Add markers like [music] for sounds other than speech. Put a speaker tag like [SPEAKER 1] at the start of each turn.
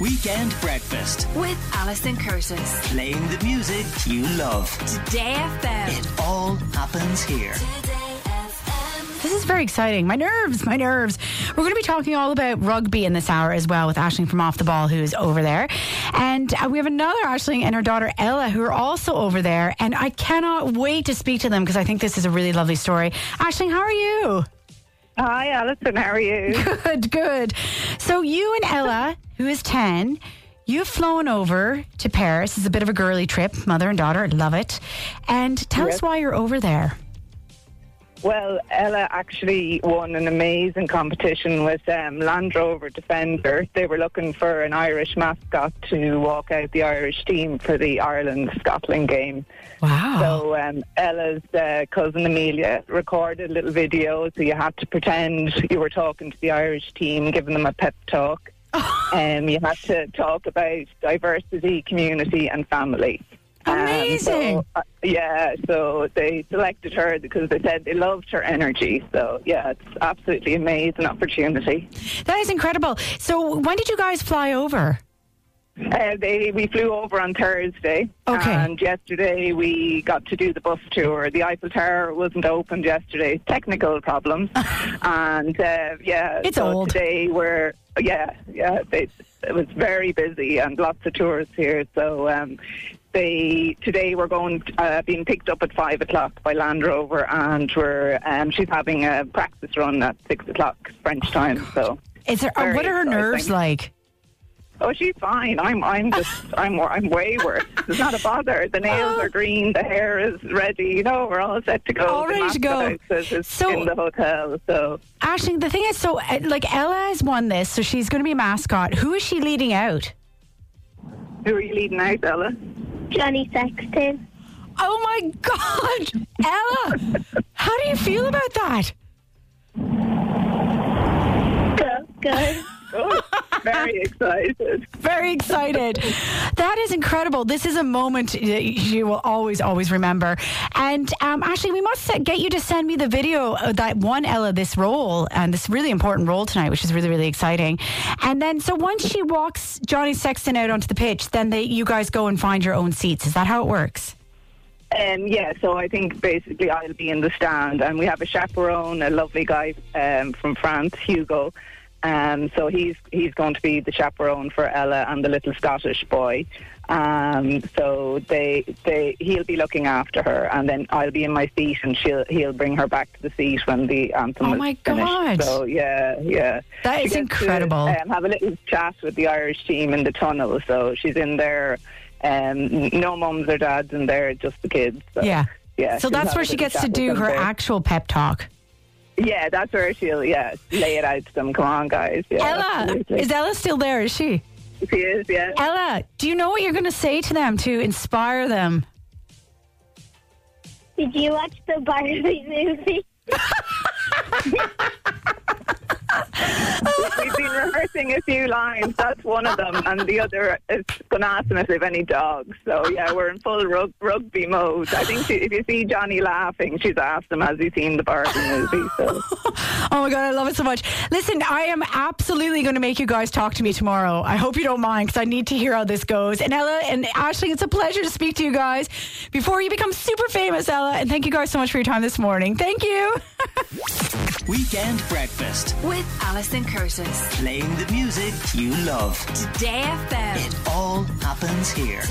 [SPEAKER 1] Weekend Breakfast.
[SPEAKER 2] with Alison Curtis.
[SPEAKER 1] Playing the music you love.
[SPEAKER 2] Today FM.
[SPEAKER 1] It all happens here.
[SPEAKER 3] This is very exciting. My nerves, my nerves. We're going to be talking all about rugby in this hour as well with Ashling from Off the Ball, who's over there. And uh, we have another Ashling and her daughter Ella, who are also over there. And I cannot wait to speak to them because I think this is a really lovely story. Ashling, how are you?
[SPEAKER 4] Hi, Alison. How are you? [laughs]
[SPEAKER 3] Good, good. So you and Ella, who is 10, you've flown over to Paris. It's a bit of a girly trip, mother and daughter. I love it. And tell us why you're over there.
[SPEAKER 4] well, Ella actually won an amazing competition with um, Land Rover Defender. They were looking for an Irish mascot to walk out the Irish team for the Ireland Scotland game.
[SPEAKER 3] Wow.
[SPEAKER 4] So um, Ella's uh, cousin Amelia recorded a little video, so you had to pretend you were talking to the Irish team, giving them a pep talk. [laughs] um, you had to talk about diversity, community, and family. Um,
[SPEAKER 3] Amazing.
[SPEAKER 4] so, uh, yeah, so they selected her because they said they loved her energy. So yeah, it's absolutely amazing opportunity.
[SPEAKER 3] that is incredible. So when did you guys fly over?
[SPEAKER 4] Uh, they we flew over on Thursday,
[SPEAKER 3] Okay.
[SPEAKER 4] and yesterday we got to do the bus tour. The Eiffel Tower wasn't opened yesterday, technical problems, [laughs] and uh, yeah,
[SPEAKER 3] It's
[SPEAKER 4] so
[SPEAKER 3] old.
[SPEAKER 4] Today we're yeah yeah they, it was very busy and lots of tourists here. So um, they today we're going uh, being picked up at five o'clock by Land Rover, and we're um, she's having a practice run at six o'clock French time. So.
[SPEAKER 3] Is there, uh, what are her nerves like?
[SPEAKER 4] Oh, she's fine. I'm, I'm just, I'm, I'm way worse. It's not a bother. The nails are green. The hair is ready. You know, we're all set to go.
[SPEAKER 3] All ready to go.
[SPEAKER 4] is
[SPEAKER 3] So-
[SPEAKER 4] in the hotel. So,
[SPEAKER 3] Ashling, the thing is, so uh, like Ella has won this, so she's going to be a mascot. Who is she leading out?
[SPEAKER 4] who are you leading out, Ella?
[SPEAKER 5] Johnny Sexton.
[SPEAKER 3] Oh my God, Ella! How do you feel about that?
[SPEAKER 5] Good. Good.
[SPEAKER 4] Very [laughs] excited.
[SPEAKER 3] Very excited. that is incredible. This is a moment that you will always, always remember. And um, Ashley, we must get you to send me the video that won Ella this role and this really important role tonight, which is really, really exciting. And then, so once she walks Johnny Sexton out onto the pitch, then they, you guys go and find your own seats. Is that how it works?
[SPEAKER 4] Um, yeah, so I think basically I'll be in the stand, and we have a chaperone, a lovely guy um, from France, Hugo. Um, so he's he's going to be the chaperone for Ella and the little Scottish boy. Um, so they they he'll be looking after her, and then I'll be in my seat, and she'll he'll bring her back to the seat when the anthem
[SPEAKER 3] Oh my. God.
[SPEAKER 4] So yeah, yeah,
[SPEAKER 3] That
[SPEAKER 4] She
[SPEAKER 3] is
[SPEAKER 4] gets to,
[SPEAKER 3] incredible.
[SPEAKER 4] um, have a little chat with the Irish team in the tunnel. So she's in there. Um, no mums or dads in there, just the kids. So,
[SPEAKER 3] Yeah.
[SPEAKER 4] yeah.
[SPEAKER 3] So that's where she gets to do her
[SPEAKER 4] there.
[SPEAKER 3] actual pep talk.
[SPEAKER 4] Yeah, that's where she'll yeah lay it out to them. Come on, guys. Yeah,
[SPEAKER 3] Ella,
[SPEAKER 4] absolutely.
[SPEAKER 3] is Ella still there? Is she?
[SPEAKER 4] she is yeah.
[SPEAKER 3] Ella, do you know what you're going to say to them to inspire them?
[SPEAKER 5] Did you watch the Barbie movie? [laughs]
[SPEAKER 4] We've been rehearsing a few lines. That's one of them, and the other is going to ask them if they have any dogs. So yeah, we're in full rug- rugby mode. I think she, if you see Johnny laughing, she's asked him has he seen the Barbie movie. So [laughs]
[SPEAKER 3] Oh my God, I love it so much. Listen, I am absolutely going to make you guys talk to me tomorrow. I hope you don't mind because I need to hear how this goes. And Ella and Ashley, it's a pleasure to speak to you guys before you become super famous, Ella. And thank you guys so much for your time this morning. Thank you. [laughs]
[SPEAKER 1] Weekend Breakfast.
[SPEAKER 2] With Alison Curtis.
[SPEAKER 1] Playing the music you love.
[SPEAKER 2] Today FM.
[SPEAKER 1] It all happens here.